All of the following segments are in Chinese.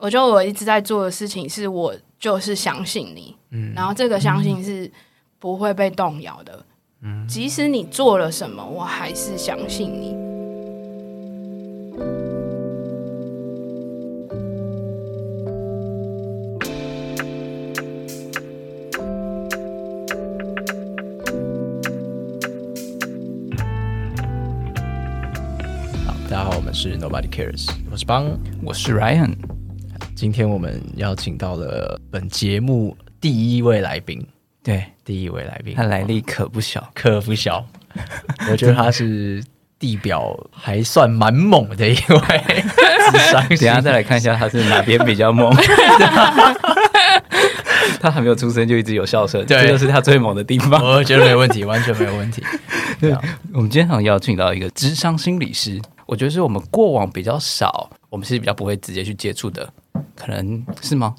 我觉得我一直在做的事情是我就是相信你，嗯，然后这个相信是不会被动摇的，嗯，即使你做了什么，我还是相信你。大家好，我們是 Nobody Cares，我是邦，我是 Ryan。今天我们邀请到了本节目第一位来宾，对，第一位来宾，他来历可不小，可不小。我觉得他是地表还算蛮猛的一位。等下再来看一下他是哪边比较猛。他还没有出生就一直有笑声，这就是他最猛的地方。我觉得没有问题，完全没有问题。对，我们今天想邀请到一个智商心理师。我觉得是我们过往比较少，我们是比较不会直接去接触的，可能是吗？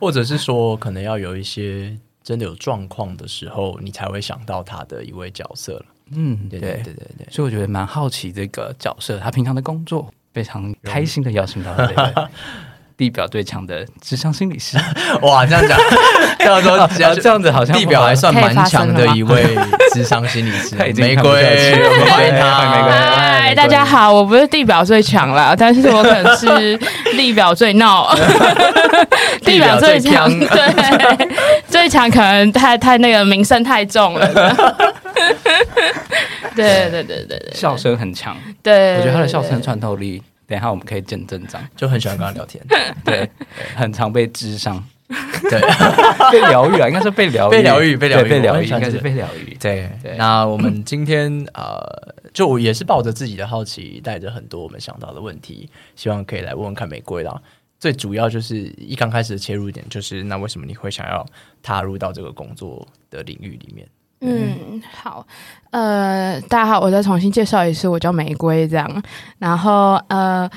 或者是说，可能要有一些真的有状况的时候，你才会想到他的一位角色了。嗯，对对对对对。所以我觉得蛮好奇这个角色，他平常的工作，非常开心的邀请到他。地表最强的智商心理师，哇，这样讲，这样说，这样子好像地表还算蛮强的一位智商心理师。玫瑰，欢迎他，玫瑰。嗨，大家好，我不是地表最强啦，但是我可能是地表最闹，地表最强，对，最强可能太太那个名声太重了。对对对对对，笑声很强，对，我觉得他的笑声穿透力。等一下，我们可以见证章，就很喜欢跟他聊天，对，很常被智商，对，被疗愈啊，应该是被疗愈，被疗愈，被疗愈，被疗愈，应该是被疗愈。对，那我们今天呃，就也是抱着自己的好奇，带着很多我们想到的问题，希望可以来问问看玫瑰啦。最主要就是一刚开始的切入点，就是那为什么你会想要踏入到这个工作的领域里面？嗯，好，呃，大家好，我再重新介绍一次，我叫玫瑰，这样，然后呃，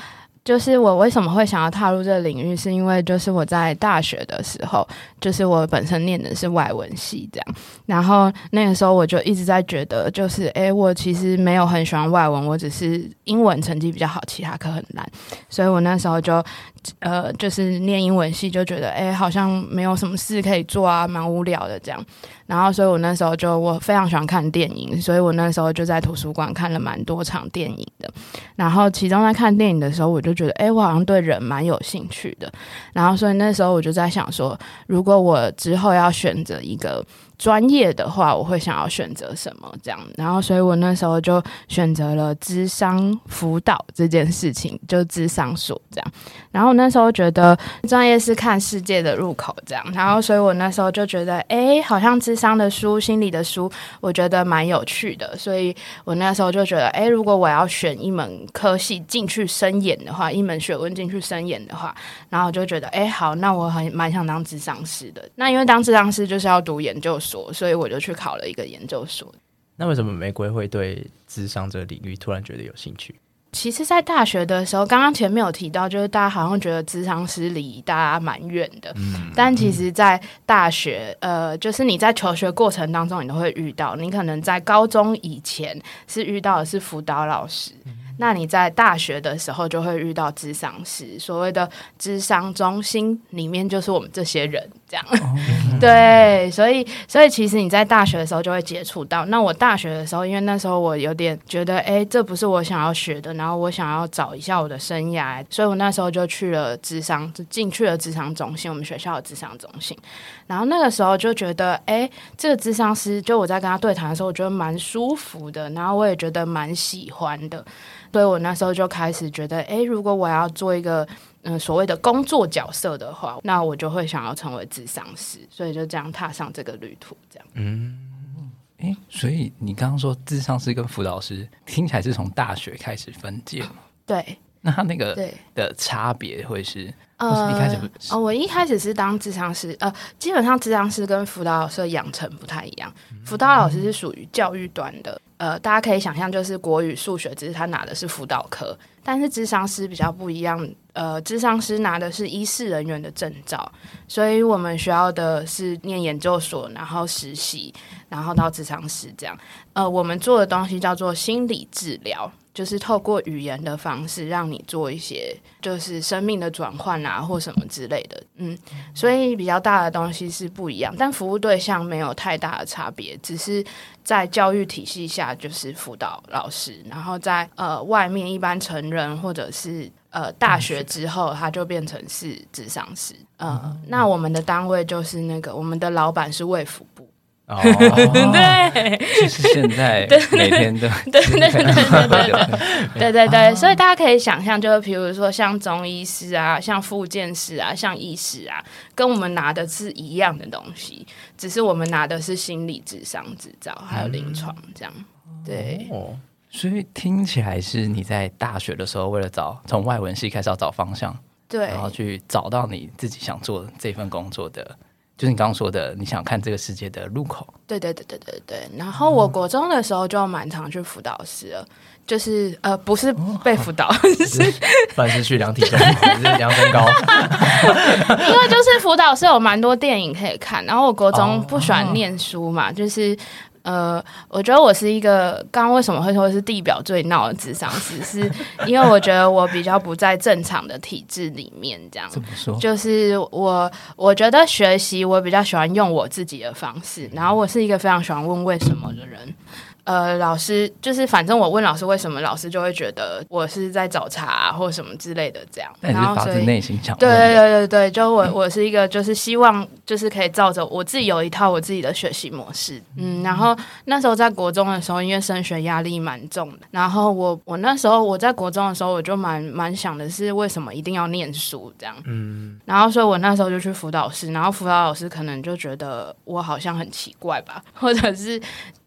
就是我为什么会想要踏入这个领域，是因为就是我在大学的时候，就是我本身念的是外文系，这样，然后那个时候我就一直在觉得，就是哎，我其实没有很喜欢外文，我只是英文成绩比较好，其他科很烂，所以我那时候就。呃，就是念英文系就觉得，哎，好像没有什么事可以做啊，蛮无聊的这样。然后，所以我那时候就我非常喜欢看电影，所以我那时候就在图书馆看了蛮多场电影的。然后，其中在看电影的时候，我就觉得，哎，我好像对人蛮有兴趣的。然后，所以那时候我就在想说，如果我之后要选择一个。专业的话，我会想要选择什么这样，然后所以我那时候就选择了智商辅导这件事情，就智商所这样。然后那时候觉得专业是看世界的入口这样，然后所以我那时候就觉得，哎，好像智商的书、心理的书，我觉得蛮有趣的。所以我那时候就觉得，哎，如果我要选一门科系进去深研的话，一门学问进去深研的话，然后我就觉得，哎，好，那我很蛮想当智商师的。那因为当智商师就是要读研究。所以我就去考了一个研究所。那为什么玫瑰会对智商这个领域突然觉得有兴趣？其实，在大学的时候，刚刚前面有提到，就是大家好像觉得智商师离大家蛮远的。嗯，但其实，在大学，呃，就是你在求学过程当中，你都会遇到。你可能在高中以前是遇到的是辅导老师。那你在大学的时候就会遇到智商师，所谓的智商中心里面就是我们这些人这样，对，所以所以其实你在大学的时候就会接触到。那我大学的时候，因为那时候我有点觉得，哎，这不是我想要学的，然后我想要找一下我的生涯，所以我那时候就去了智商，就进去了智商中心，我们学校的智商中心。然后那个时候就觉得，哎，这个智商师，就我在跟他对谈的时候，我觉得蛮舒服的，然后我也觉得蛮喜欢的。所以我那时候就开始觉得，哎，如果我要做一个嗯所谓的工作角色的话，那我就会想要成为智商师，所以就这样踏上这个旅途，这样。嗯，诶，所以你刚刚说智商师跟辅导师听起来是从大学开始分界吗？对。那他那个的差别会是？呃，一开始哦，我一开始是当智商师，呃，基本上智商师跟辅导老师的养成不太一样，辅导老师是属于教育端的。呃，大家可以想象，就是国语、数学，只是他拿的是辅导科，但是智商师比较不一样。呃，智商师拿的是医师人员的证照，所以我们需要的是念研究所，然后实习，然后到智商师这样。呃，我们做的东西叫做心理治疗，就是透过语言的方式让你做一些就是生命的转换啊，或什么之类的。嗯，所以比较大的东西是不一样，但服务对象没有太大的差别，只是在教育体系下就是辅导老师，然后在呃外面一般成人或者是呃大学之后，他就变成是智商师。呃，那我们的单位就是那个我们的老板是卫福部。哦，对，就是现在 每天都对对对对对对。对对 对，所以大家可以想象，就是比如说像中医师啊，像复健师啊，像医师啊，跟我们拿的是一样的东西，只是我们拿的是心理智商执照，还有临床这样。对，哦，所以听起来是你在大学的时候，为了找从外文系开始要找方向，对。然后去找到你自己想做这份工作的，就是你刚刚说的，你想看这个世界的入口。对对对对对对。然后我国中的时候就蛮常去辅导室了，就是呃，不是被辅导，是不然是去量体重，量身高？因为就是辅导室有蛮多电影可以看，然后我国中哦不喜欢念书嘛，就是。呃，我觉得我是一个，刚刚为什么会说是地表最闹的智商师，是 因为我觉得我比较不在正常的体制里面，这样怎么说？就是我，我觉得学习我比较喜欢用我自己的方式，然后我是一个非常喜欢问为什么的人。呃，老师就是反正我问老师为什么，老师就会觉得我是在找茬、啊、或什么之类的这样。那你然后所以是发自内心想对对对对对，就我我是一个，就是希望就是可以照着我自己有一套我自己的学习模式，嗯，然后那时候在国中的时候，因为升学压力蛮重的，然后我我那时候我在国中的时候，我就蛮蛮想的是为什么一定要念书这样，嗯，然后所以我那时候就去辅导室，然后辅导老师可能就觉得我好像很奇怪吧，或者是。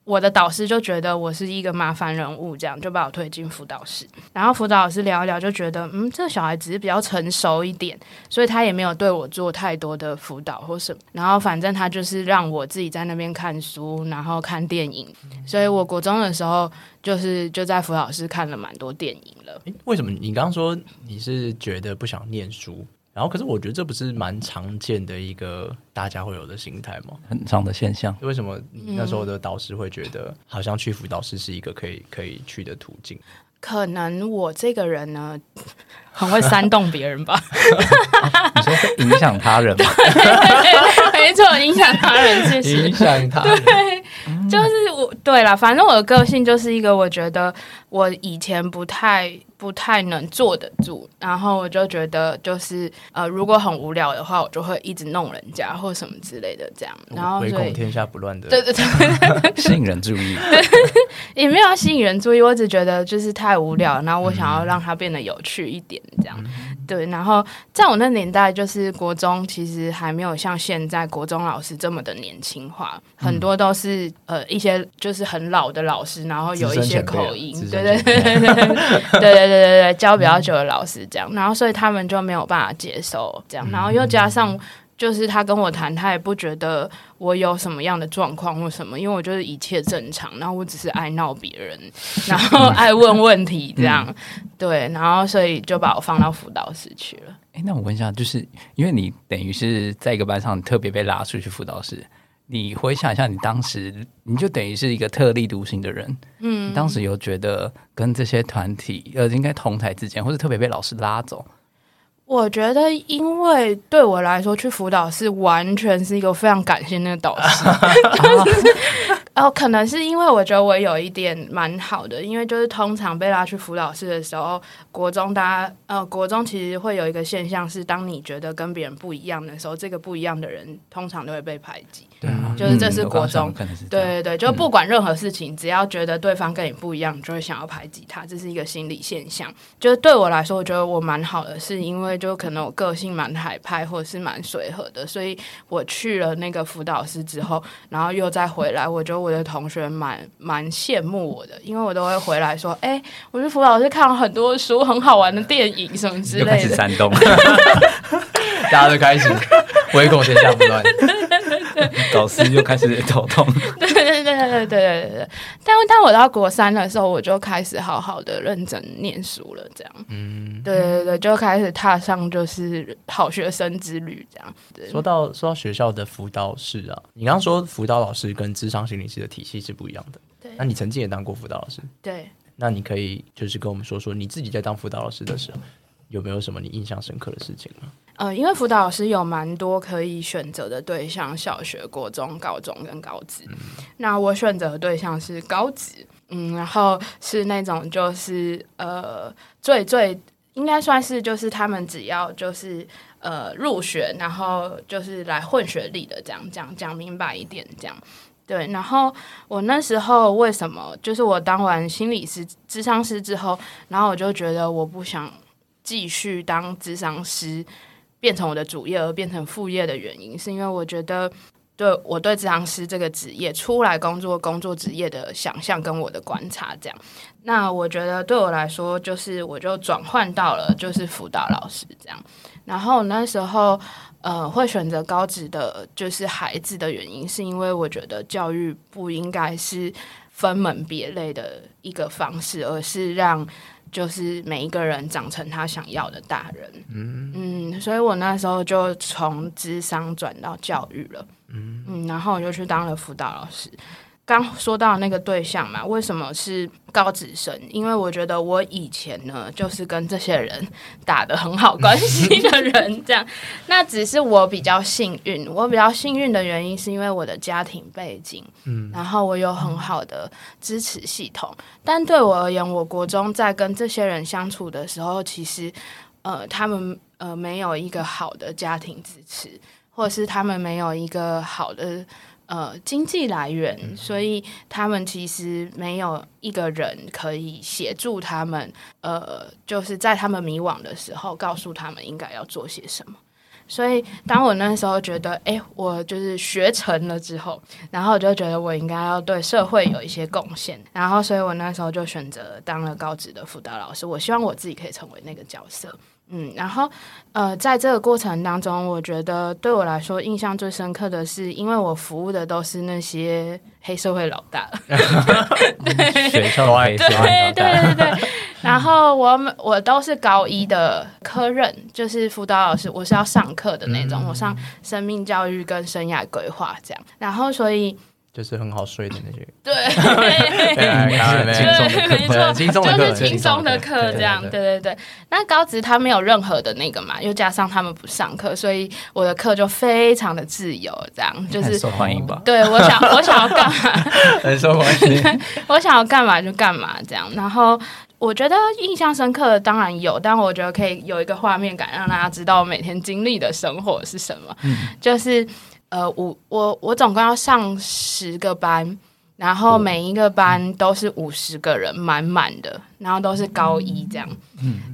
我的导师就觉得我是一个麻烦人物，这样就把我推进辅导室。然后辅导老师聊一聊，就觉得嗯，这个小孩只是比较成熟一点，所以他也没有对我做太多的辅导或什么。然后反正他就是让我自己在那边看书，然后看电影。所以我国中的时候，就是就在辅导室看了蛮多电影了。诶为什么你刚刚说你是觉得不想念书？然后，可是我觉得这不是蛮常见的一个大家会有的心态吗？很常的现象。为什么你那时候的导师会觉得好像去辅导师是一个可以可以去的途径？可能我这个人呢，很会煽动别人吧。你说会影响他人吗？没错，影响他人，谢谢。响他，对就是我对了，反正我的个性就是一个，我觉得我以前不太不太能坐得住，然后我就觉得就是呃，如果很无聊的话，我就会一直弄人家或什么之类的这样，然后所以唯恐天下不乱的。对对对，吸引人注意。也没有要吸引人注意，我只觉得就是太无聊，然后我想要让它变得有趣一点，这样。对，然后在我那年代，就是国中其实还没有像现在国中老师这么的年轻化，很多都是呃一些就是很老的老师，然后有一些口音，对对对对对对对对对，教比较久的老师这样，然后所以他们就没有办法接受这样，然后又加上。就是他跟我谈，他也不觉得我有什么样的状况或什么，因为我就是一切正常，然后我只是爱闹别人，然后爱问问题这样，对，然后所以就把我放到辅导室去了。哎，那我问一下，就是因为你等于是在一个班上特别被拉出去辅导室，你回想一下，你当时你就等于是一个特立独行的人，嗯，你当时有觉得跟这些团体呃，应该同台之间，或者特别被老师拉走，我觉得，因为对我来说，去辅导室完全是一个非常感谢那个导师，就是哦，可能是因为我觉得我有一点蛮好的，因为就是通常被拉去辅导室的时候，国中大家呃，国中其实会有一个现象是，当你觉得跟别人不一样的时候，这个不一样的人通常都会被排挤。对啊，就是这是国中对对对，就不管任何事情，只要觉得对方跟你不一样，就会想要排挤他，这是一个心理现象。就是对我来说，我觉得我蛮好的，是因为就可能我个性蛮海派，或者是蛮随和的，所以我去了那个辅导室之后，然后又再回来，我觉得我的同学蛮蛮羡慕我的，因为我都会回来说，哎、我去辅导室看了很多书，很好玩的电影什么之类的。始煽动，大家都开始唯恐天下不乱。导师就开始头痛。对对对对对对对对。但但我到国三的时候，我就开始好好的认真念书了，这样。嗯，对对对，就开始踏上就是好学生之旅，这样。对说到说到学校的辅导室啊，你刚刚说辅导老师跟智商心理师的体系是不一样的。对那你曾经也当过辅导老师，对，那你可以就是跟我们说说你自己在当辅导老师的时候，有没有什么你印象深刻的事情吗？呃，因为辅导老师有蛮多可以选择的对象，小学、国中、高中跟高职。那我选择的对象是高职，嗯，然后是那种就是呃最最应该算是就是他们只要就是呃入学，然后就是来混学历的这样讲讲明白一点这样。对，然后我那时候为什么就是我当完心理师、智商师之后，然后我就觉得我不想继续当智商师。变成我的主业而变成副业的原因，是因为我觉得对我对智商师这个职业出来工作工作职业的想象跟我的观察这样，那我觉得对我来说，就是我就转换到了就是辅导老师这样，然后那时候呃会选择高职的就是孩子的原因，是因为我觉得教育不应该是分门别类的一个方式，而是让。就是每一个人长成他想要的大人，嗯嗯，所以我那时候就从智商转到教育了，嗯嗯，然后我就去当了辅导老师。刚说到那个对象嘛，为什么是高职生？因为我觉得我以前呢，就是跟这些人打的很好关系的 人，这样。那只是我比较幸运，我比较幸运的原因是因为我的家庭背景，嗯，然后我有很好的支持系统。但对我而言，我国中在跟这些人相处的时候，其实呃，他们呃没有一个好的家庭支持，或者是他们没有一个好的。呃，经济来源，所以他们其实没有一个人可以协助他们。呃，就是在他们迷惘的时候，告诉他们应该要做些什么。所以，当我那时候觉得，哎，我就是学成了之后，然后我就觉得我应该要对社会有一些贡献。然后，所以我那时候就选择当了高职的辅导老师。我希望我自己可以成为那个角色。嗯，然后呃，在这个过程当中，我觉得对我来说印象最深刻的是，因为我服务的都是那些黑社会老大，学校黑社会对对对对。然后我我都是高一的科任，就是辅导老师，我是要上课的那种，我上生命教育跟生涯规划这样。然后所以。就是很好睡的那些，对，轻松的课，轻松的课，就是轻松的课，这样，对对对。那高职他没有任何的那个嘛，又加上他们不上课，所以我的课就非常的自由，这样就是受欢迎吧？对我想，我想要干嘛，很受欢迎。我想要干嘛就干嘛，这样。然后我觉得印象深刻的当然有，但我觉得可以有一个画面感，让大家知道我每天经历的生活是什么，就是。呃，五我我总共要上十个班，然后每一个班都是五十个人，满满的，然后都是高一这样，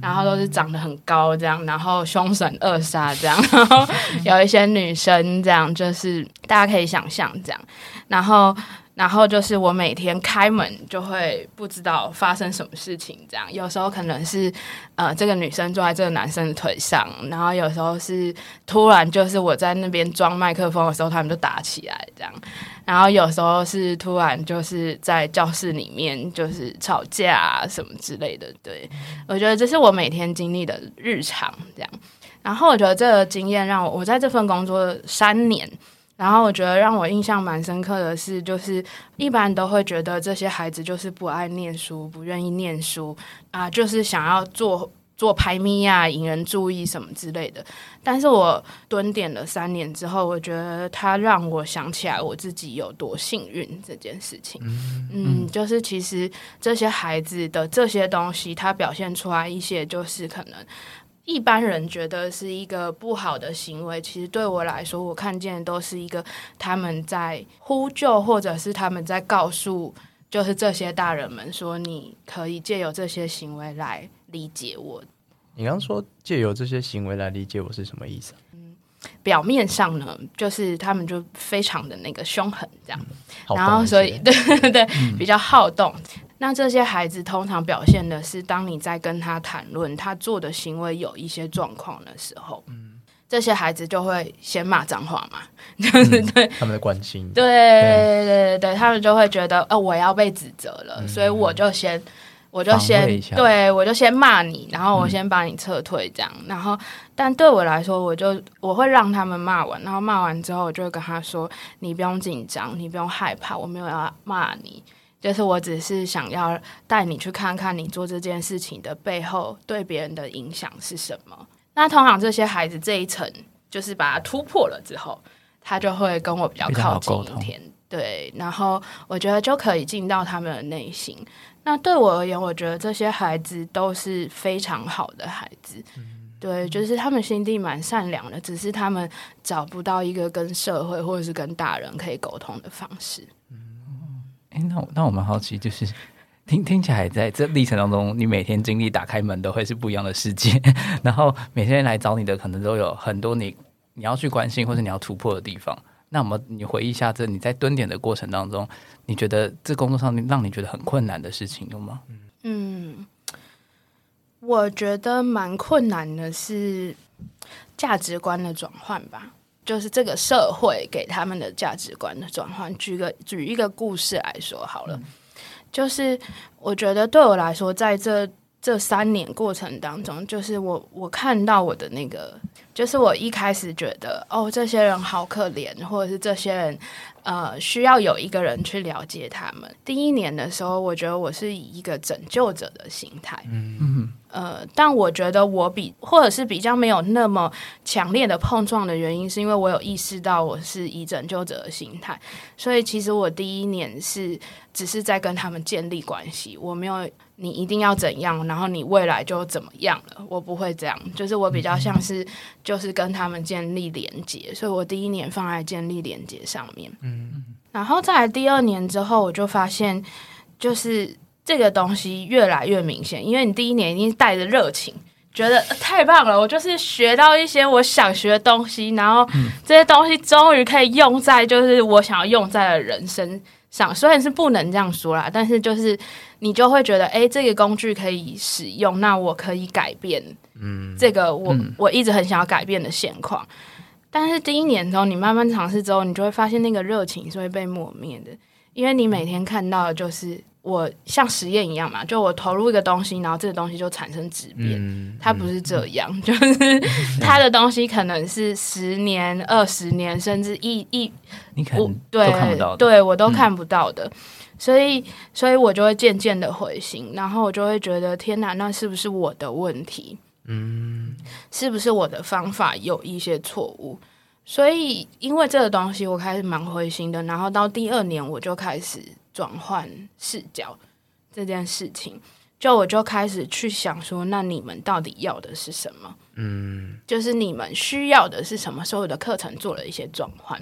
然后都是长得很高这样，然后凶神恶煞这样，然后有一些女生这样，就是大家可以想象这样，然后。然后就是我每天开门就会不知道发生什么事情，这样有时候可能是呃这个女生坐在这个男生的腿上，然后有时候是突然就是我在那边装麦克风的时候，他们就打起来这样，然后有时候是突然就是在教室里面就是吵架啊什么之类的。对我觉得这是我每天经历的日常这样，然后我觉得这个经验让我我在这份工作三年。然后我觉得让我印象蛮深刻的是，就是一般都会觉得这些孩子就是不爱念书，不愿意念书啊，就是想要做做排咪啊，引人注意什么之类的。但是我蹲点了三年之后，我觉得他让我想起来我自己有多幸运这件事情。嗯，就是其实这些孩子的这些东西，他表现出来一些就是可能。一般人觉得是一个不好的行为，其实对我来说，我看见都是一个他们在呼救，或者是他们在告诉，就是这些大人们说，你可以借由这些行为来理解我。你刚刚说借由这些行为来理解我是什么意思？嗯，表面上呢，就是他们就非常的那个凶狠这样，然后所以对对对，比较好动。那这些孩子通常表现的是，当你在跟他谈论他做的行为有一些状况的时候，嗯，这些孩子就会先骂脏话嘛，就是对他们的关心，对对对对，他们就会觉得，呃，我要被指责了，所以我就先，我就先，对我就先骂你，然后我先把你撤退，这样，然后，但对我来说，我就我会让他们骂完，然后骂完之后，我就会跟他说，你不用紧张，你不用害怕，我没有要骂你。就是我只是想要带你去看看你做这件事情的背后对别人的影响是什么。那通常这些孩子这一层就是把它突破了之后，他就会跟我比较靠近一点，对，然后我觉得就可以进到他们的内心。那对我而言，我觉得这些孩子都是非常好的孩子，对，就是他们心地蛮善良的，只是他们找不到一个跟社会或者是跟大人可以沟通的方式。哎，那我那我蛮好奇，就是 听听起来，在这历程当中，你每天经历打开门都会是不一样的世界，然后每天来找你的可能都有很多你你要去关心或者你要突破的地方。那我们你回忆一下，这你在蹲点的过程当中，你觉得这工作上让你觉得很困难的事情有吗？嗯，我觉得蛮困难的是价值观的转换吧，就是这个社会给他们的价值观的转换。举个举一个故事来说好了，就是我觉得对我来说，在这这三年过程当中，就是我我看到我的那个，就是我一开始觉得哦，这些人好可怜，或者是这些人呃需要有一个人去了解他们。第一年的时候，我觉得我是以一个拯救者的心态，嗯，呃，但我觉得我比或者是比较没有那么强烈的碰撞的原因，是因为我有意识到我是以拯救者的心态，所以其实我第一年是只是在跟他们建立关系，我没有你一定要怎样，然后你未来就怎么样了，我不会这样，就是我比较像是就是跟他们建立连接，所以我第一年放在建立连接上面，嗯，然后再来第二年之后，我就发现就是。这个东西越来越明显，因为你第一年一定带着热情，觉得、呃太棒了，我就是学到一些我想学的东西，然后这些东西终于可以用在就是我想要用在的人身上。虽然是不能这样说啦，但是就是你就会觉得，哎，这个工具可以使用，那我可以改变，嗯，这个我、我一直很想要改变的现况。但是第一年之后，你慢慢尝试之后，你就会发现那个热情是会被磨灭的，因为你每天看到的就是我像实验一样嘛，就我投入一个东西，然后这个东西就产生质变。嗯，它不是这样，就是它的东西可能是十年、二十年，甚至一一你可能对都看不到的。对我都看不到的。所以，所以我就会渐渐的回心，然后我就会觉得，天哪，那是不是我的问题？嗯，是不是我的方法有一些错误？所以，因为这个东西，我开始蛮灰心的。然后到第二年，我就开始转换视角这件事情，就我就开始去想说，那你们到底要的是什么？嗯，就是你们需要的是什么？所有的课程做了一些转换。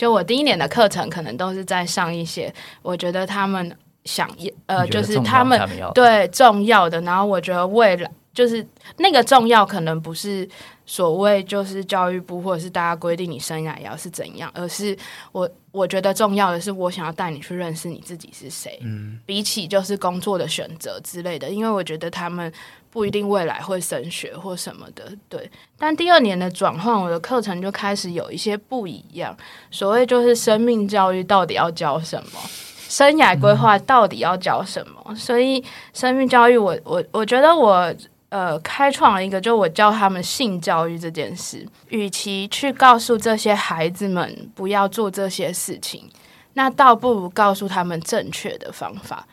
就我第一年的课程，可能都是在上一些我觉得他们想呃，就是他们对重要的，然后我觉得未来就是那个重要，可能不是所谓就是教育部或者是大家规定你生涯要是怎样，而是我我觉得重要的是，我想要带你去认识你自己是谁，嗯，比起就是工作的选择之类的，因为我觉得他们不一定未来会升学或什么的，对。但第二年的转换，我的课程就开始有一些不一样，所谓就是生命教育到底要教什么。生涯规划到底要教什么？所以生命教育我，我我觉得我呃开创了一个，就我教他们性教育这件事。与其去告诉这些孩子们不要做这些事情，那倒不如告诉他们正确的方法。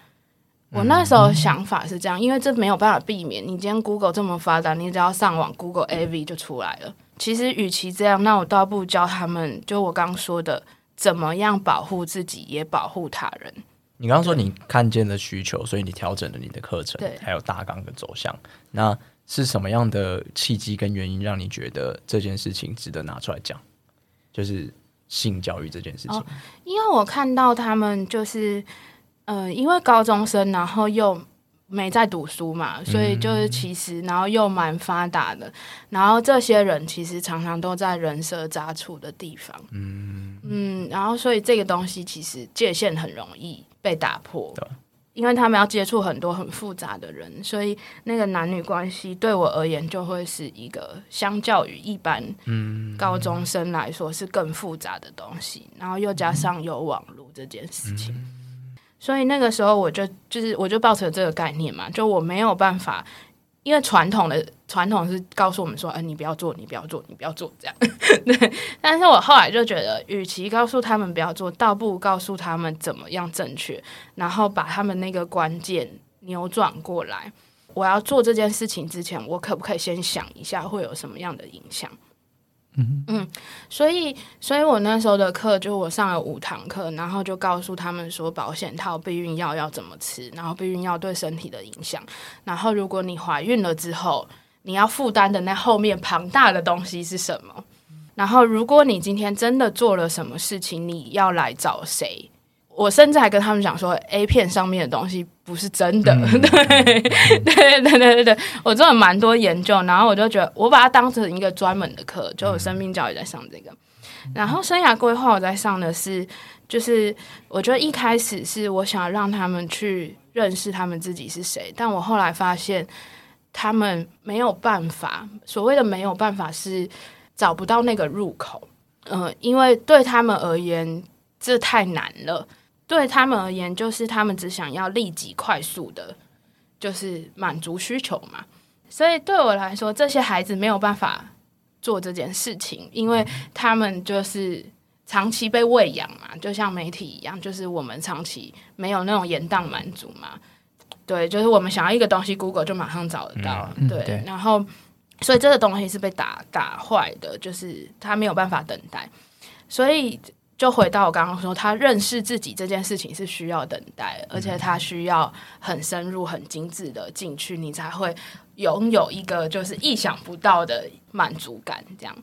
我那时候想法是这样，因为这没有办法避免。你今天 Google 这么发达，你只要上网 Google AV 就出来了。其实，与其这样，那我倒不如教他们，就我刚刚说的，怎么样保护自己，也保护他人。你刚刚说你看见了需求，所以你调整了你的课程，还有大纲的走向。那是什么样的契机跟原因让你觉得这件事情值得拿出来讲？就是性教育这件事情。哦因为我看到他们就是，呃，因为高中生，然后又没在读书嘛，所以就是其实，然后又蛮发达的，然后这些人其实常常都在人蛇杂处的地方，嗯。嗯，然后所以这个东西其实界限很容易被打破。因为他们要接触很多很复杂的人，所以那个男女关系对我而言就会是一个相较于一般高中生来说是更复杂的东西，然后又加上有网络这件事情，所以那个时候我就就是我就抱持这个概念嘛，就我没有办法因为传统的传统是告诉我们说，哎、你不要做，你不要做，你不要做这样。对，但是我后来就觉得，与其告诉他们不要做，倒不如告诉他们怎么样正确，然后把他们那个关键扭转过来。我要做这件事情之前，我可不可以先想一下会有什么样的影响？嗯所以，所以我那时候的课就我上了五堂课，然后就告诉他们说，保险套、避孕药要怎么吃，然后避孕药对身体的影响，然后如果你怀孕了之后，你要负担的那后面庞大的东西是什么？然后，如果你今天真的做了什么事情，你要来找谁？我甚至还跟他们讲说，A 片上面的东西不是真的，对对对对对对，我做了蛮多研究，然后我就觉得我把它当成一个专门的课，就有生命教育在上这个，然后生涯规划我在上的是，就是我觉得一开始是我想让他们去认识他们自己是谁，但我后来发现他们没有办法，所谓的没有办法是找不到那个入口，嗯、因为对他们而言这太难了。对他们而言，就是他们只想要立即、快速的，就是满足需求嘛。所以对我来说，这些孩子没有办法做这件事情，因为他们就是长期被喂养嘛，就像媒体一样，就是我们长期没有那种延宕满足嘛。对，就是我们想要一个东西，Google 就马上找得到。对，嗯对然后所以这个东西是被打打坏的，就是他没有办法等待，所以。就回到我刚刚说，他认识自己这件事情是需要等待，而且他需要很深入、很精致的进去，你才会拥有一个就是意想不到的满足感。这样，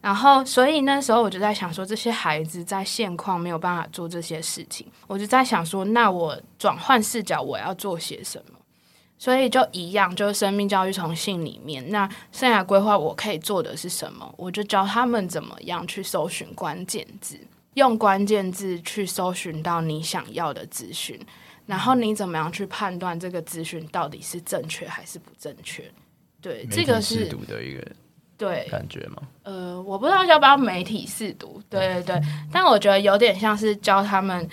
然后所以那时候我就在想说，这些孩子在现况没有办法做这些事情，我就在想说，那我转换视角，我要做些什么？所以就一样，就是生命教育从性里面，那生涯规划我可以做的是什么？我就教他们怎么样去搜寻关键字。用关键字去搜寻到你想要的资讯，然后你怎么样去判断这个资讯到底是正确还是不正确？对，这个是试读的一个对，感觉吗？呃，我不知道要不要媒体试读，对对对，但我觉得有点像是教他们，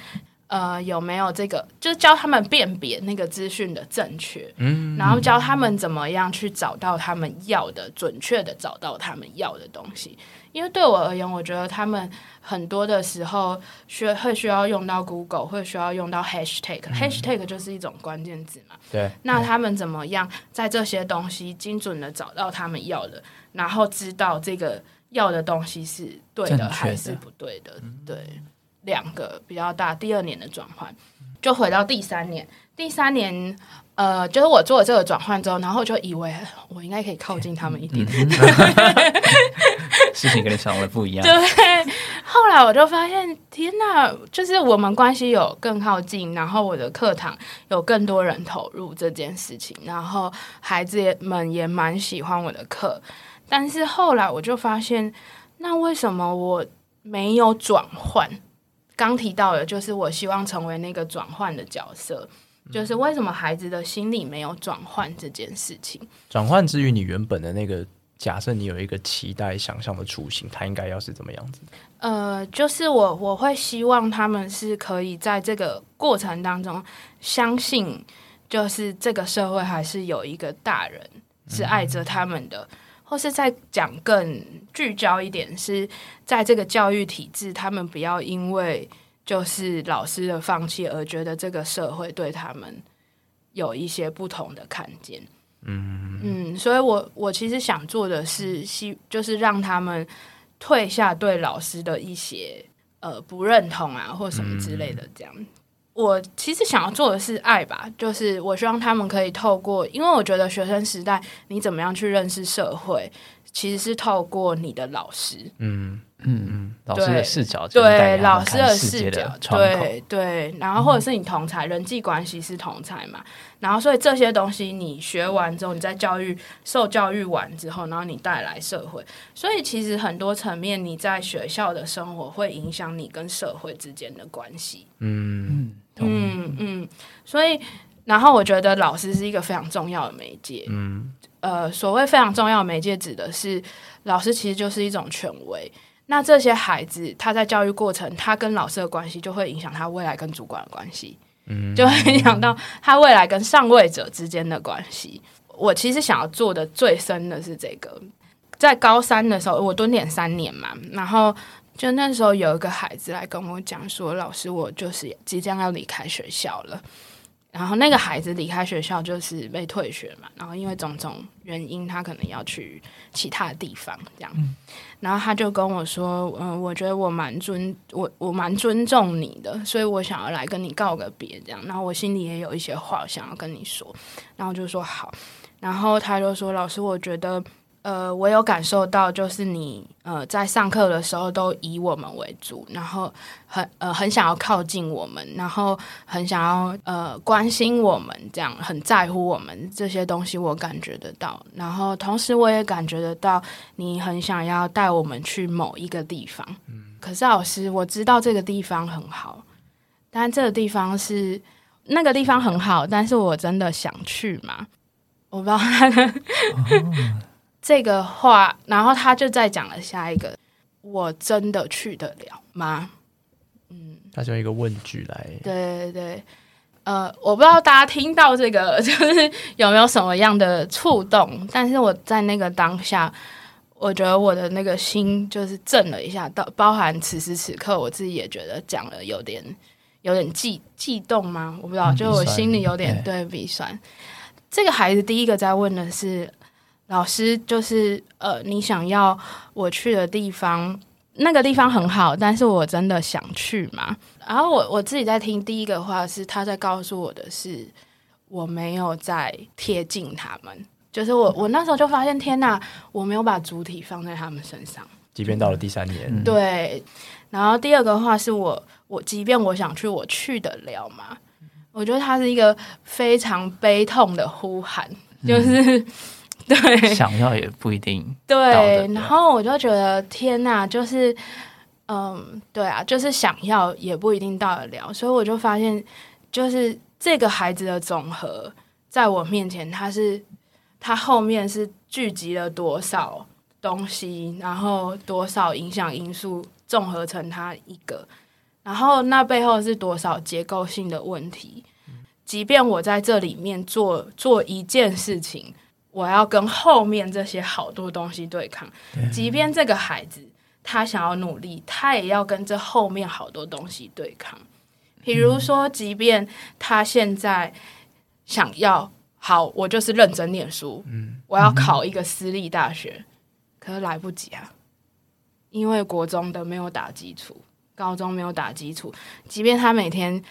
呃，有没有这个，就是教他们辨别那个资讯的正确，嗯，然后教他们怎么样去找到他们要的，准确的找到他们要的东西。因为对我而言，我觉得他们很多的时候需会需要用到 Google，会需要用到 Hashtag，Hashtag、就是一种关键字嘛。对，那他们怎么样在这些东西精准的找到他们要的，然后知道这个要的东西是对的的还是不对的？对，两个比较大。第二年的转换，就回到第三年。第三年，呃，就是我做了这个转换之后，然后就以为我应该可以靠近他们一点。事情跟你想的不一样。对，后来我就发现，天哪，就是我们关系有更靠近，然后我的课堂有更多人投入这件事情，然后孩子们也蛮喜欢我的课。但是后来我就发现，那为什么我没有转换？刚提到的就是我希望成为那个转换的角色，就是为什么孩子的心理没有转换这件事情？转换之于你原本的那个假设，你有一个期待、想象的雏形，它应该要是怎么样子？呃，就是我我会希望他们是可以在这个过程当中相信，就是这个社会还是有一个大人是爱着他们的，或是再讲更聚焦一点，是在这个教育体制，他们不要因为就是老师的放弃而觉得这个社会对他们有一些不同的看见。嗯嗯，所以我我其实想做的是希，就是让他们退下对老师的一些呃不认同啊，或什么之类的，这样。我其实想要做的是爱吧，就是我希望他们可以透过，因为我觉得学生时代你怎么样去认识社会，其实是透过你的老师，嗯，嗯，老师的视角就对老师的视角。对对，然后或者是你同才、人际关系是同才嘛，然后所以这些东西你学完之后，你在教育受教育完之后，然后你带来社会，所以其实很多层面你在学校的生活会影响你跟社会之间的关系。嗯，嗯嗯，所以然后我觉得老师是一个非常重要的媒介。嗯，呃，所谓非常重要的媒介，指的是老师其实就是一种权威。那这些孩子他在教育过程，他跟老师的关系就会影响他未来跟主管的关系，嗯，就会影响到他未来跟上位者之间的关系。我其实想要做的最深的是这个，在高三的时候，我蹲点三年嘛，然后就那时候有一个孩子来跟我讲说，老师，我就是即将要离开学校了。然后那个孩子离开学校就是被退学嘛，然后因为种种原因，他可能要去其他的地方这样。然后他就跟我说：“嗯，我觉得我蛮尊我我蛮尊重你的，所以我想要来跟你告个别这样。然后我心里也有一些话想要跟你说，然后就说好。然后他就说：老师，我觉得。”呃，我有感受到，就是你呃在上课的时候都以我们为主，然后很呃很想要靠近我们，然后很想要呃关心我们，这样很在乎我们这些东西，我感觉得到。然后同时我也感觉得到，你很想要带我们去某一个地方。嗯。可是老师，我知道这个地方很好，但这个地方是那个地方很好，但是我真的想去吗？我不知道。这个话，然后他就再讲了下一个，我真的去得了吗？嗯，他就一个问句来。对对对，呃，我不知道大家听到这个 就是有没有什么样的触动，但是我在那个当下，我觉得我的那个心就是震了一下，到包含此时此刻，我自己也觉得讲了有点有点悸悸动吗？我不知道，就我心里有点对比酸。这个孩子第一个在问的是。老师就是呃，你想要我去的地方，那个地方很好，但是我真的想去吗？然后我我自己在听第一个话是他在告诉我的是，我没有在贴近他们，就是我我那时候就发现天哪，我没有把主体放在他们身上，即便到了第三年，对。然后第二个话是我我即便我想去，我去得了吗？我觉得他是一个非常悲痛的呼喊，就是。对，想要也不一定。对，然后我就觉得天哪，就是，嗯，对啊，就是想要也不一定到得了，所以我就发现，就是这个孩子的总和，在我面前，他是他后面是聚集了多少东西，然后多少影响因素综合成他一个，然后那背后是多少结构性的问题，即便我在这里面做做一件事情。我要跟后面这些好多东西对抗，即便这个孩子他想要努力，他也要跟这后面好多东西对抗。比如说，即便他现在想要好，我就是认真念书，嗯，我要考一个私立大学，可是来不及啊，因为国中的没有打基础，高中没有打基础。即便他每天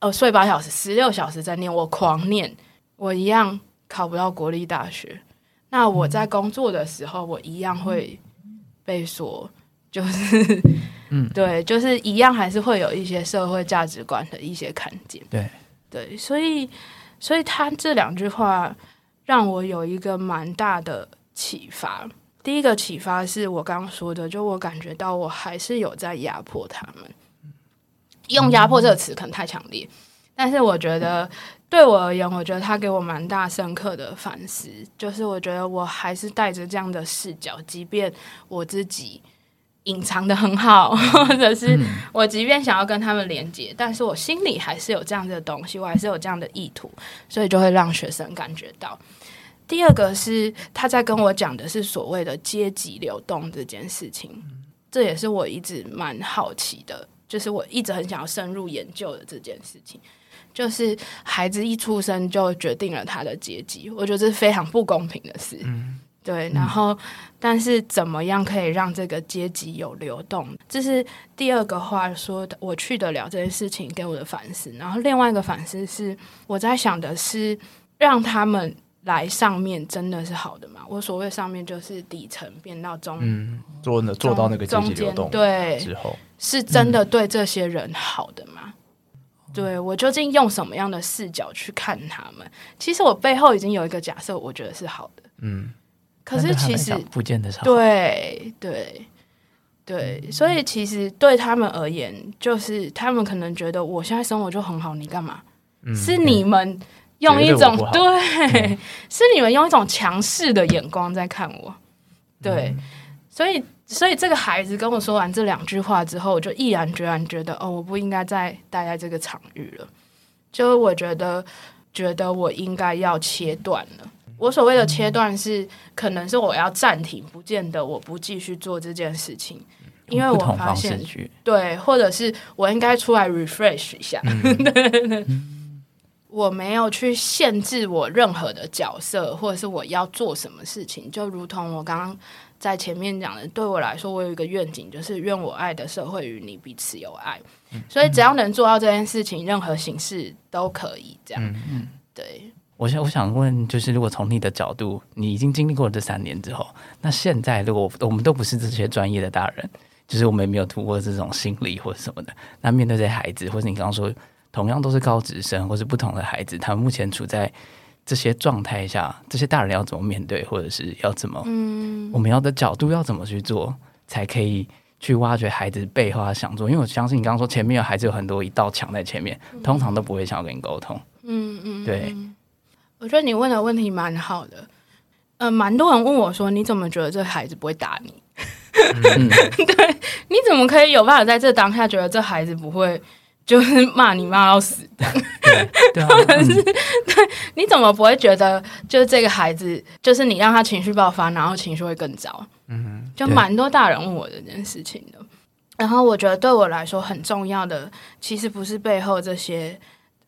呃睡八小时、十六小时在念，我狂念，我一样。考不到国立大学，那我在工作的时候，我一样会被说，就是，嗯，对，就是一样，还是会有一些社会价值观的一些看见，对，对，所以，所以他这两句话让我有一个蛮大的启发。第一个启发是我刚刚说的，就我感觉到我还是有在压迫他们，用压迫这个词可能太强烈，但是我觉得。对我而言，我觉得他给我蛮大深刻的反思，就是我觉得我还是带着这样的视角，即便我自己隐藏的很好，或者是我即便想要跟他们连接，但是我心里还是有这样的东西，我还是有这样的意图，所以就会让学生感觉到。第二个是他在跟我讲的是所谓的阶级流动这件事情，这也是我一直蛮好奇的，就是我一直很想要深入研究的这件事情。就是孩子一出生就决定了他的阶级，我觉得这是非常不公平的事。嗯，对。然后，但是怎么样可以让这个阶级有流动？这是第二个话说的，我去得了这件事情给我的反思。然后另外一个反思是，我在想的是，让他们来上面真的是好的吗？我所谓上面就是底层变到中，嗯，做呢做到那个阶级流动对之后，是真的对这些人好的吗？对我究竟用什么样的视角去看他们？其实我背后已经有一个假设，我觉得是好的。嗯，可是其实不见得是好。对对对，所以其实对他们而言，就是他们可能觉得我现在生活就很好，你干嘛？是你们用一种对，是你们用一种强势的眼光在看我。对，所以。所以这个孩子跟我说完这两句话之后，我就毅然决然觉得，哦，我不应该再待在这个场域了。就我觉得，觉得我应该要切断了。我所谓的切断是，可能是我要暂停，不见得我不继续做这件事情，因为我发现，对，或者是我应该出来 refresh 一下。对我没有去限制我任何的角色，或者是我要做什么事情，就如同我刚刚在前面讲的，对我来说，我有一个愿景，就是愿我爱的社会与你彼此有爱。所以只要能做到这件事情，任何形式都可以。这样，嗯对。我想我想问，就是如果从你的角度，你已经经历过这三年之后，那现在如果我们都不是这些专业的大人，就是我们也没有读过这种心理或者什么的，那面对这些孩子，或者你刚刚说同样都是高职生，或是不同的孩子，他们目前处在这些状态下，这些大人要怎么面对，或者是要怎么，嗯，我们要的角度要怎么去做，才可以去挖掘孩子背后他想做？因为我相信你刚刚说前面有孩子有很多一道墙在前面，通常都不会想要跟你沟通，嗯嗯，对。我觉得你问的问题蛮好的，呃，蛮多人问我说：“你怎么觉得这孩子不会打你？” 对，你怎么可以有办法在这当下觉得这孩子不会就是骂你骂到死？对啊，或者是对，你怎么不会觉得就是这个孩子，就是你让他情绪爆发，然后情绪会更糟？嗯，就蛮多大人问我这件事情的。然后我觉得对我来说很重要的，其实不是背后这些。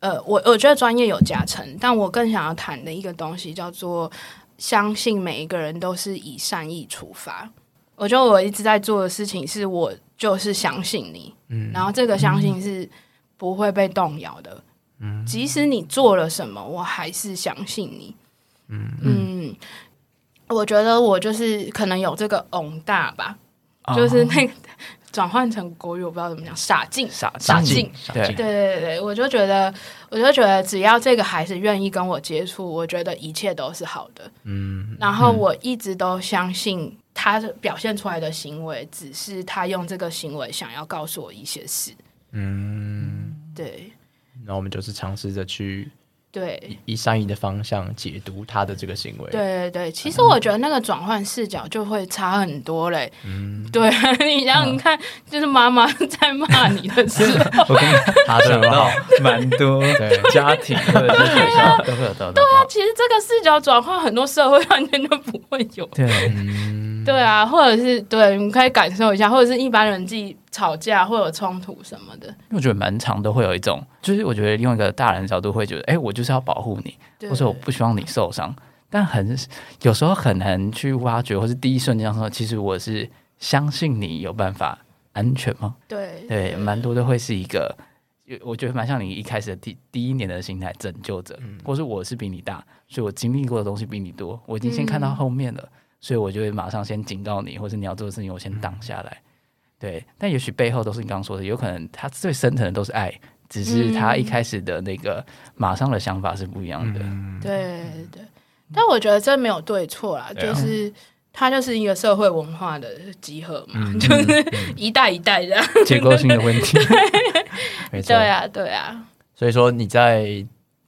呃，我我觉得专业有加成，但我更想要谈的一个东西叫做相信每一个人都是以善意出发。我觉得我一直在做的事情是我就是相信你，嗯，然后这个相信是不会被动摇的，嗯，即使你做了什么，我还是相信你，嗯嗯，我觉得我就是可能有这个翁大吧，就是那个。转换成国语，我不知道怎么讲，傻劲，傻傻劲，对对对对，我就觉得，我就觉得，只要这个孩子愿意跟我接触，我觉得一切都是好的。嗯，然后我一直都相信他表现出来的行为，只是他用这个行为想要告诉我一些事。嗯，对。那我们就是尝试着去。对，以善意的方向解读他的这个行为。对对对，其实我觉得那个转换视角就会差很多嘞。嗯，对，你想想看，就是妈妈在骂你的时候，我跟你他想到 蛮多家庭或者是学校都会有到。对啊，其实这个视角转换，很多社会完全都不会有。对。对啊，或者是对，你可以感受一下，或者是一般人自己吵架会有冲突什么的。我觉得蛮长都会有一种，就是我觉得用一个大人角度会觉得，哎，我就是要保护你，或者我不希望你受伤。但很有时候很难去挖掘，或是第一瞬间说，其实我是相信你有办法安全吗？对对，蛮多都会是一个，我觉得蛮像你一开始的第第一年的心态，拯救者，或是我是比你大，所以我经历过的东西比你多，我已经先看到后面了。所以我就会马上先警告你，或者你要做的事情，我先挡下来。对，但也许背后都是你刚刚说的，有可能他最深层的都是爱，只是他一开始的那个马上的想法是不一样的。对对，但我觉得这没有对错啦，就是它就是一个社会文化的集合嘛，就是 一代一代这样结构性的问题。没错，对啊，对啊。所以说你在。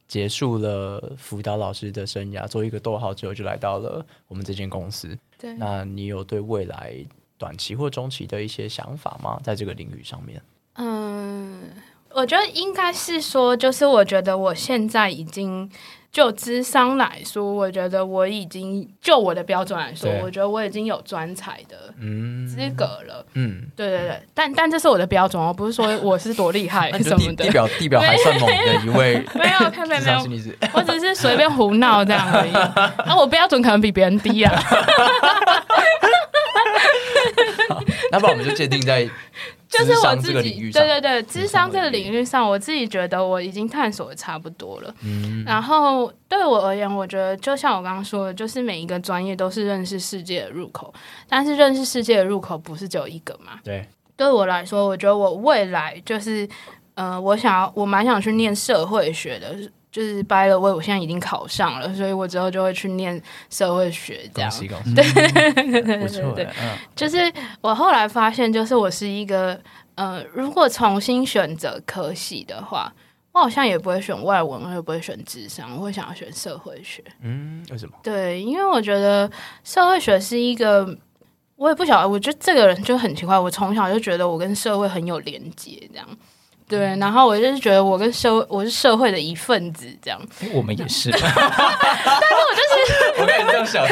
结束了辅导老师的生涯，做一个逗号之后，就来到了我们这间公司。对，那你有对未来短期或中期的一些想法吗？在这个领域上面？嗯，我觉得应该是说，就是我觉得我现在已经。就智商来说，我觉得我已经就我的标准来说，我觉得我已经有专才的资格了。嗯，对对对，但但这是我的标准哦，不是说我是多厉害什么的。地表地表还算猛的一位，没有，没有，没有，我只是随便胡闹这样而已。那我标准可能比别人低啊。那不然我们就界定在。就是我自己，对对对，智商这个领域上，我自己觉得我已经探索的差不多了。嗯，然后对我而言，我觉得就像我刚刚说的，就是每一个专业都是认识世界的入口，但是认识世界的入口不是只有一个嘛？对，对我来说，我觉得我未来就是，呃，我想要，我蛮想去念社会学的。就是掰了我，我现在已经考上了，所以我之后就会去念社会学，这样。对对对对对，就是我后来发现，就是我是一个呃，如果重新选择科系的话，我好像也不会选外文，我也不会选智商，我会想要选社会学。嗯，为什么？对，因为我觉得社会学是一个，我也不晓得，我觉得这个人就很奇怪，我从小就觉得我跟社会很有连接，这样。对，然后我就是觉得我跟社我是社会的一份子，这样。诶我们也是，但是我就是我跟你这样想，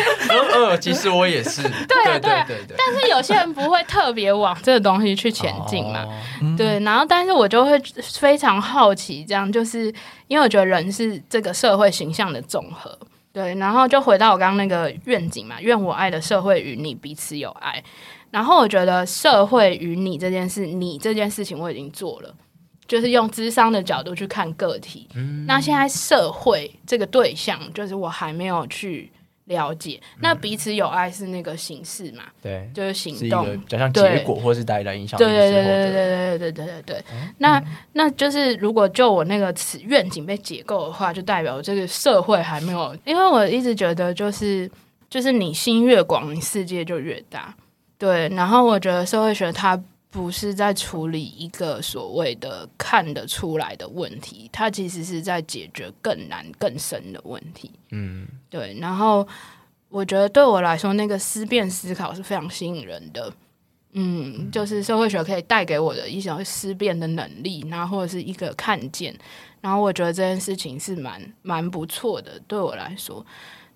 呃，其实我也是，对啊对啊对对，但是有些人不会特别往这个东西去前进嘛，哦对。然后，但是我就会非常好奇，这样就是因为我觉得人是这个社会形象的总和，对。然后就回到我刚刚那个愿景嘛，愿我爱的社会与你彼此有爱。然后我觉得社会与你这件事，你这件事情我已经做了。就是用智商的角度去看个体，那现在社会这个对象，就是我还没有去了解。那彼此有爱是那个形式嘛，对，就是行动，个比较像结果，或是带来影响对对对对对对对对对。那那就是如果就我那个词愿景被解构的话，就代表这个社会还没有，因为我一直觉得就是就是你心越广，你世界就越大。对，然后我觉得社会学它不是在处理一个所谓的看得出来的问题，它其实是在解决更难更深的问题。嗯，对，然后我觉得对我来说，那个思辨思考是非常吸引人的。嗯，就是社会学可以带给我的一种思辨的能力，然后或者是一个看见，然后我觉得这件事情是蛮蛮不错的，对我来说。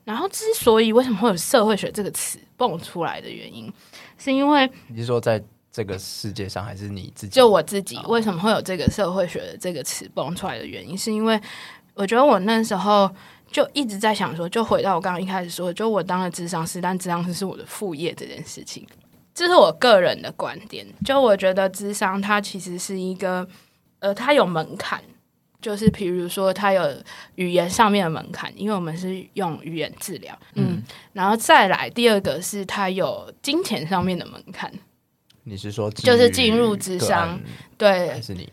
然后之所以为什么会有社会学这个词蹦出来的原因，是因为你是说在这个世界上，还是你自己？就我自己为什么会有这个社会学的这个词蹦出来的原因，是因为我觉得我那时候就一直在想说，就回到我刚刚一开始说，就我当了智商师，但智商师是我的副业这件事情，这是我个人的观点。就我觉得智商它其实是一个，呃，它有门槛。就是比如说，它有语言上面的门槛，因为我们是用语言治疗，嗯，然后再来第二个是它有金钱上面的门槛，你是说就是进入智商案对，还是你？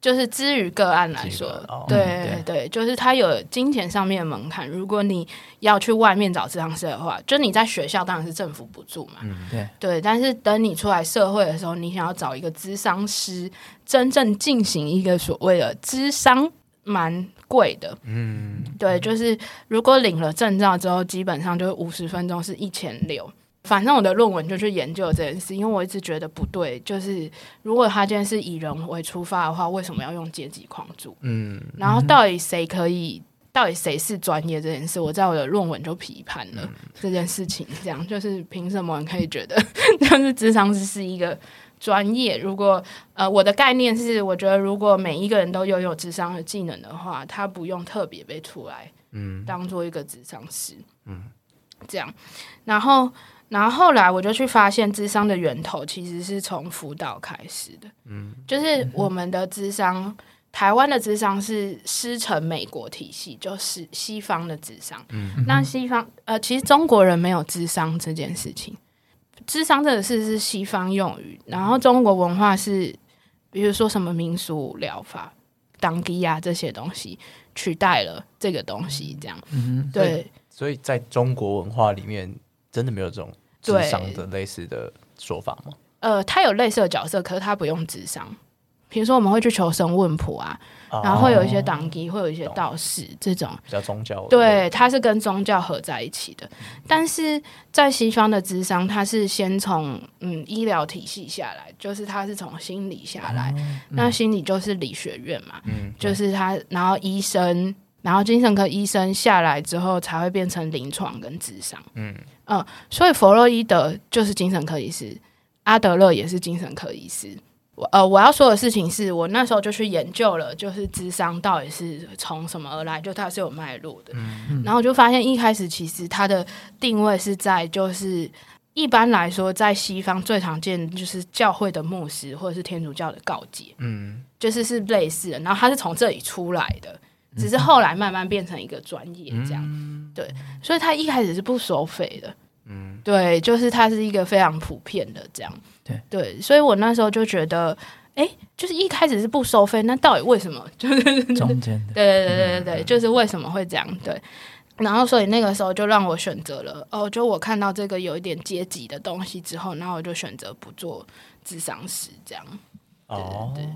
就是之于个案来说对嗯对，就是它有金钱上面的门槛。如果你要去外面找智商师的话，就你在学校当然是政府补助嘛，对，对。但是等你出来社会的时候，你想要找一个智商师，真正进行一个所谓的智商，蛮贵的。嗯，对，就是如果领了证照之后，基本上就是五十分钟是一千六。反正我的论文就去研究这件事，因为我一直觉得不对，就是如果他今天是以人为出发的话，为什么要用阶级框住？嗯，然后到底谁可以，到底谁是专业这件事，我在我的论文就批判了这件事情。这样就是凭什么人可以觉得就是智商师是一个专业？如果呃我的概念是，我觉得如果每一个人都拥有智商和技能的话，他不用特别被出来，嗯，当做一个智商师，嗯，这样，然后。然后后来我就去发现，智商的源头其实是从辅导开始的。嗯，就是我们的智商，台湾的智商是师承美国体系，就是西方的智商。嗯，那西方呃，其实中国人没有智商这件事情，智商这个事是西方用语，然后中国文化是，比如说什么民俗疗法、当地啊这些东西取代了这个东西，这样。嗯对，所以在中国文化里面，真的没有这种智对商的类似的说法吗？呃，他有类似的角色，可是他不用智商。比如说，我们会去求神问卜啊，哦然后会有一些党基，会有一些道士这种，比较宗教，对，它是跟宗教合在一起的。但是在西方的智商，它是先从嗯医疗体系下来，就是他是从心理下来，那心理就是理学院嘛，嗯，就是他，然后医生，然后精神科医生下来之后，才会变成临床跟智商。嗯嗯，所以弗洛伊德就是精神科医师，阿德勒也是精神科医师。我呃，我要说的事情是我那时候就去研究了，就是智商到底是从什么而来，就它是有脉络的。然后我就发现一开始其实它的定位是在就是。一般来说，在西方最常见的就是教会的牧师或者是天主教的告诫，嗯就是是类似的。然后他是从这里出来的，只是后来慢慢变成一个专业这样。对，所以他一开始是不收费的。嗯，对，就是它是一个非常普遍的这样。对对，所以我那时候就觉得，哎，就是一开始是不收费，那到底为什么？就是对 中间的，对对对对对，就是为什么会这样？对。然后，所以那个时候就让我选择了哦，就我看到这个有一点阶级的东西之后，然后我就选择不做智商师这样。哦对对，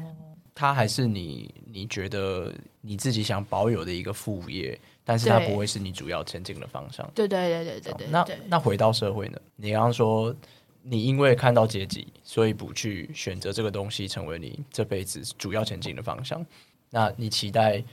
它还是你你觉得你自己想保有的一个副业，但是它不会是你主要前进的方向。对对对对对对那。那回到社会呢？你刚刚说你因为看到阶级，所以不去选择这个东西成为你这辈子主要前进的方向。那你期待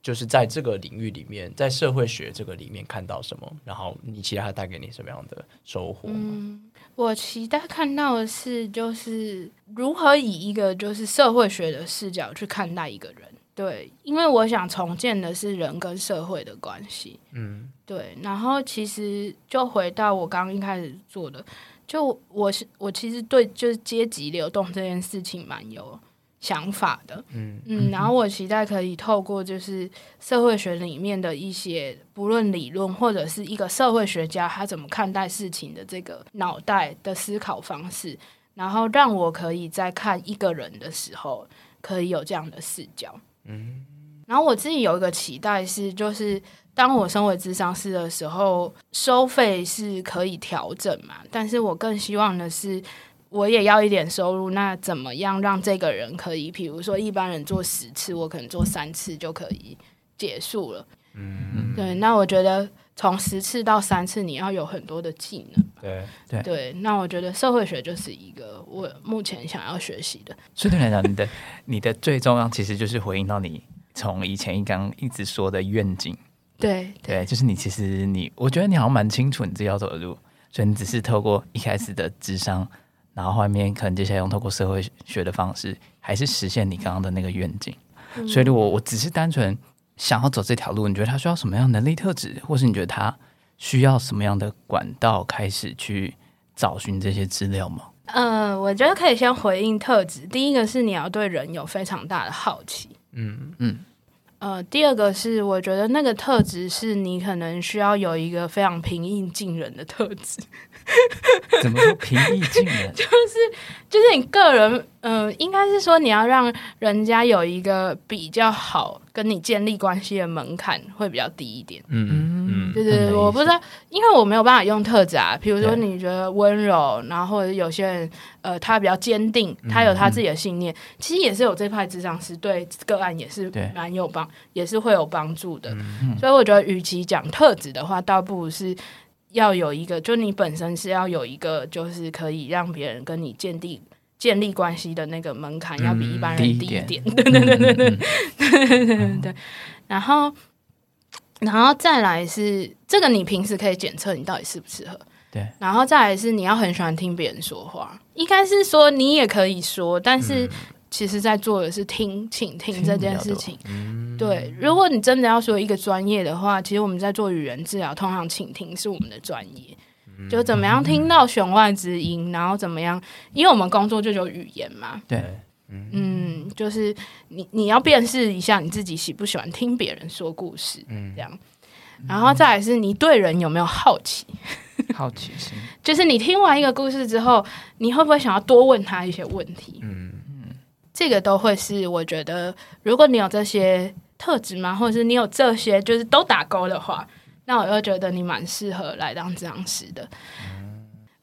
就是在这个领域里面，在社会学这个里面看到什么？然后你期待它带给你什么样的收获？嗯，我期待看到的是，就是如何以一个就是社会学的视角去看待一个人。对，因为我想重建的是人跟社会的关系。嗯，对。然后其实就回到我刚刚一开始做的，就我是我其实对就是阶级流动这件事情蛮有想法的。嗯嗯，然后我期待可以透过就是社会学里面的一些不论理论或者是一个社会学家他怎么看待事情的这个脑袋的思考方式，然后让我可以在看一个人的时候可以有这样的视角。嗯然后我自己有一个期待是，就是当我身为智商师的时候，收费是可以调整嘛，但是我更希望的是。我也要一点收入，那怎么样让这个人可以，比如说一般人做十次，我可能做三次就可以结束了。嗯，对，那我觉得从十次到三次，你要有很多的技能。对，对对，那我觉得社会学就是一个我目前想要学习的。所以对你来讲，你的 你的最重要其实就是回应到你从以前一刚一直说的愿景，对对，就是你其实你，我觉得你好像蛮清楚你自己要走的路，所以你只是透过一开始的智商，然后后面可能接下来用透过社会学的方式，还是实现你刚刚的那个愿景。嗯所以我我只是单纯想要走这条路，你觉得他需要什么样的能力特质，或是你觉得他需要什么样的管道开始去找寻这些资料吗？呃，我觉得可以先回应特质。第一个是你要对人有非常大的好奇。嗯嗯，呃，第二个是我觉得那个特质是你可能需要有一个非常平易近人的特质，怎么说平易近人？就是你个人，呃，应该是说你要让人家有一个比较好跟你建立关系的门槛会比较低一点。嗯嗯对对对，懂你的意思我不知道，因为我没有办法用特质啊。比如说，你觉得温柔，然后或者有些人，呃，他比较坚定，他有他自己的信念，其实也是有这派智商师对个案也是蛮有帮，也是会有帮助的。所以我觉得，与其讲特质的话，倒不如是要有一个，就你本身是要有一个，就是可以让别人跟你建立建立关系的那个门槛，要比一般人低一点。对对对对对。对对 对，然后，然后再来是这个，你平时可以检测你到底适不适合。对，然后再来是你要很喜欢听别人说话，应该是说你也可以说，但是其实在做的是听、倾听这件事情。对，如果你真的要说一个专业的话，其实我们在做语言治疗，通常倾听是我们的专业。就怎么样听到弦外之音，然后怎么样，因为我们工作就有语言嘛，对，嗯，就是你你要辨识一下你自己喜不喜欢听别人说故事，嗯。这样，然后再来是你对人有没有好奇，好奇心，就是你听完一个故事之后，你会不会想要多问他一些问题？嗯。这个都会是我觉得，如果你有这些特质嘛，或者是你有这些就是都打勾的话，那我又觉得你蛮适合来当治疗师的。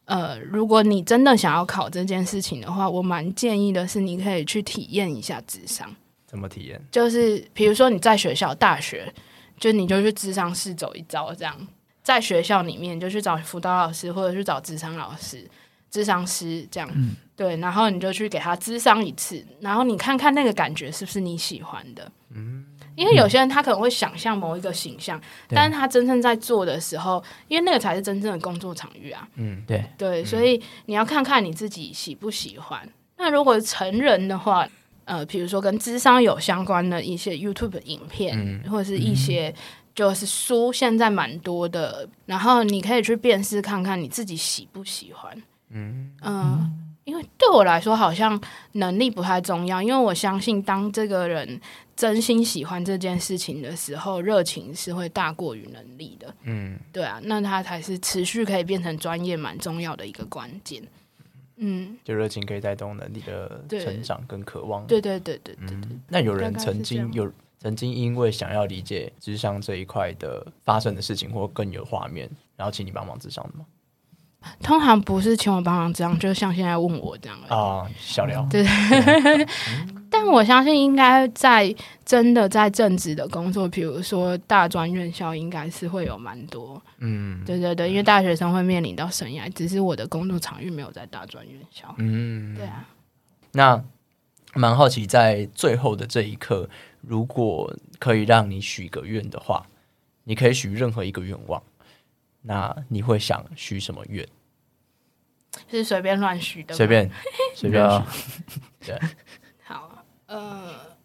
呃，如果你真的想要考这件事情的话，我蛮建议的是，你可以去体验一下智商。怎么体验？就是比如说你在学校、大学，就你就去智商室走一遭，这样在学校里面就去找辅导老师或者去找智商老师、智商师这样，嗯对，然后你就去给他智商一次，然后你看看那个感觉是不是你喜欢的，嗯。因为有些人他可能会想象某一个形象，对但是他真正在做的时候，因为那个才是真正的工作场域啊。嗯对，对，所以你要看看你自己喜不喜欢。那如果成人的话，呃，比如说跟智商有相关的一些 YouTube 影片，嗯或者是一些就是书，现在蛮多的。然后你可以去辨识看看你自己喜不喜欢。嗯嗯。因为对我来说，好像能力不太重要，因为我相信，当这个人真心喜欢这件事情的时候，热情是会大过于能力的。嗯对啊，那他才是持续可以变成专业蛮重要的一个关键。嗯，就热情可以带动能力的成长跟渴望。对对对对对对，那有人曾经有曾经因为想要理解智商这一块的发生的事情，或更有画面，然后请你帮忙智商的吗？通常不是请我帮忙这样，就像现在问我这样。啊，小聊。对 但我相信，应该在真的在正职的工作，比如说大专院校，应该是会有蛮多。嗯对对对，因为大学生会面临到生涯，只是我的工作场域没有在大专院校。嗯，对啊，那蛮好奇，在最后的这一刻，如果可以让你许个愿的话，你可以许任何一个愿望，那你会想许什么愿？是随便乱许的，随便随便对啊许。对，好，呃，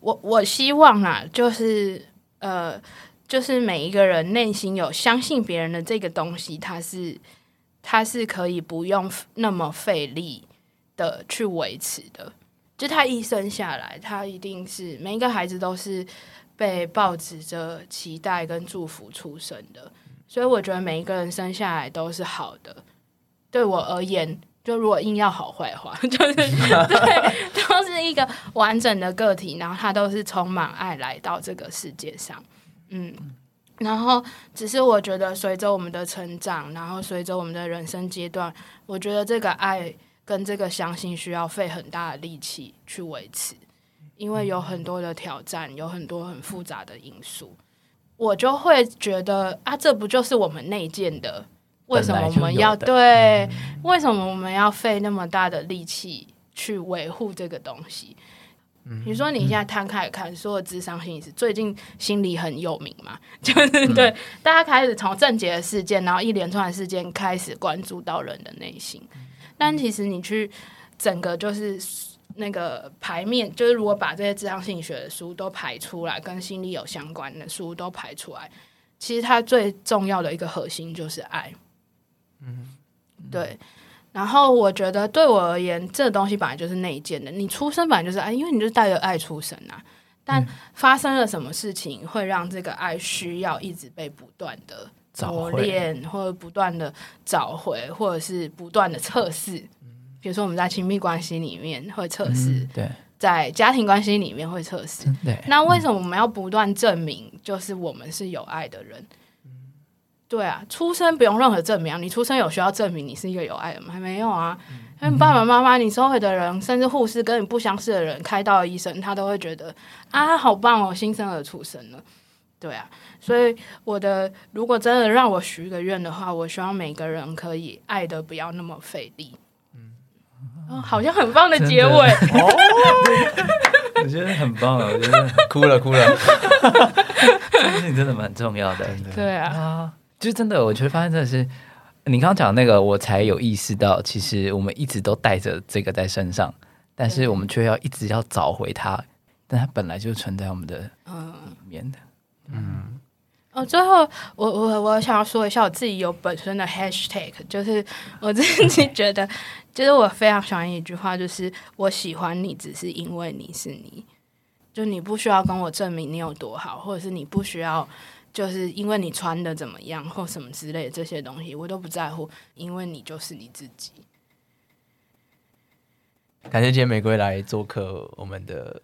我我希望啊，就是呃，就是每一个人内心有相信别人的这个东西，它是它是可以不用那么费力的去维持的。就他一生下来，他一定是每一个孩子都是被抱持着期待跟祝福出生的，所以我觉得每一个人生下来都是好的。对我而言，就如果硬要好坏话，就是 对，都是一个完整的个体，然后他都是充满爱来到这个世界上，嗯。然后，只是我觉得随着我们的成长，然后随着我们的人生阶段，我觉得这个爱跟这个相信需要费很大的力气去维持，因为有很多的挑战，有很多很复杂的因素，我就会觉得啊，这不就是我们内建的？为什么我们要对？为什么我们要费那么大的力气去维护这个东西？你说，你现在摊开来看，所有智商心理师最近心理很有名嘛，就是对、大家开始从症结的事件，然后一连串的事件开始关注到人的内心。但其实你去整个就是那个牌面，就是如果把这些智商心理学的书都排出来，跟心理有相关的书都排出来，其实它最重要的一个核心就是爱。嗯，对。然后我觉得对我而言，这东西本来就是内建的。你出生本来就是爱，因为你就是带着爱出生啊。但发生了什么事情，会让这个爱需要一直被不断的磨练，或者不断的找回，或者是不断的测试。比如说我们在亲密关系里面会测试，嗯对在家庭关系里面会测试。对，那为什么我们要不断证明，就是我们是有爱的人？对啊，出生不用任何证明啊，你出生有需要证明你是一个有爱的吗？还没有啊。因为爸爸妈妈、你周围的人，甚至护士跟你不相识的人，开刀的医生，他都会觉得啊，好棒哦，新生儿出生了。对啊，所以我的如果真的让我许个愿的话，我希望每个人可以爱的不要那么费力。嗯、好像很棒的结尾。我觉得很棒啊！我觉得哭了哭了，这件事情真的蛮重要的对啊，啊！就真的，我觉得发现真的是你刚刚讲那个，我才有意识到，其实我们一直都带着这个在身上，但是我们却要一直要找回它，但它本来就存在我们的嗯。里面的。哦，最后我我我想要说一下我自己有本身的 hashtag，就是我自己 觉得，就是我非常喜欢一句话，就是我喜欢你，只是因为你是你，就你不需要跟我证明你有多好，或者是你不需要，就是因为你穿的怎么样或什么之类的这些东西，我都不在乎，因为你就是你自己。感谢今天玫瑰来做客我们的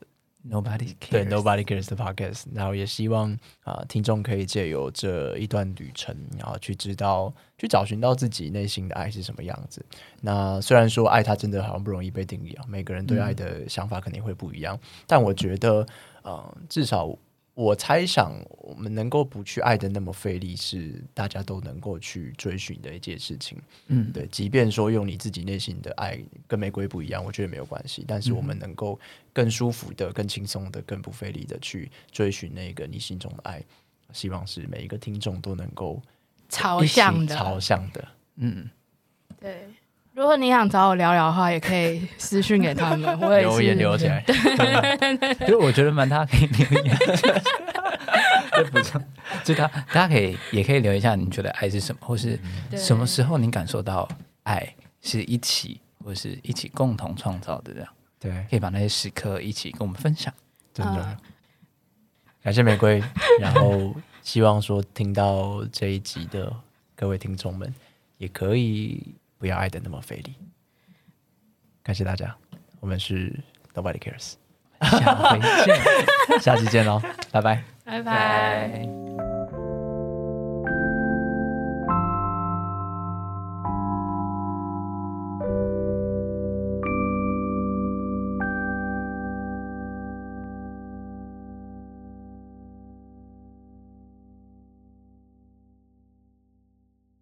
Nobody 对 cares。Nobody Cares the Podcast，然后也希望啊、听众可以借由这一段旅程，然后去知道去找寻到自己内心的爱是什么样子。那虽然说爱它真的好像不容易被定义啊，每个人对爱的想法肯定会不一样，但我觉得，呃，至少我猜想，我们能够不去爱的那么费力，是大家都能够去追寻的一件事情。嗯，对，即便说用你自己内心的爱跟玫瑰不一样，我觉得没有关系。但是我们能够更舒服的、更轻松的、更不费力的去追寻那个你心中的爱，希望是每一个听众都能够朝向的，朝向的。嗯，对。如果你想找我聊聊的话，也可以私讯给他们，我也留言留起来，就我觉得蛮大家可以留言，就补充，就大大家可以也可以留一下，你觉得爱是什么，或是什么时候你感受到爱是一起或是一起共同创造的，这样？对，可以把那些时刻一起跟我们分享。真的。嗯感谢玫瑰，然后希望说听到这一集的各位听众们，也可以不要爱的那么费力。感谢大家，我们是 Nobody Cares，下回见，下期见喽，拜拜。拜拜。拜。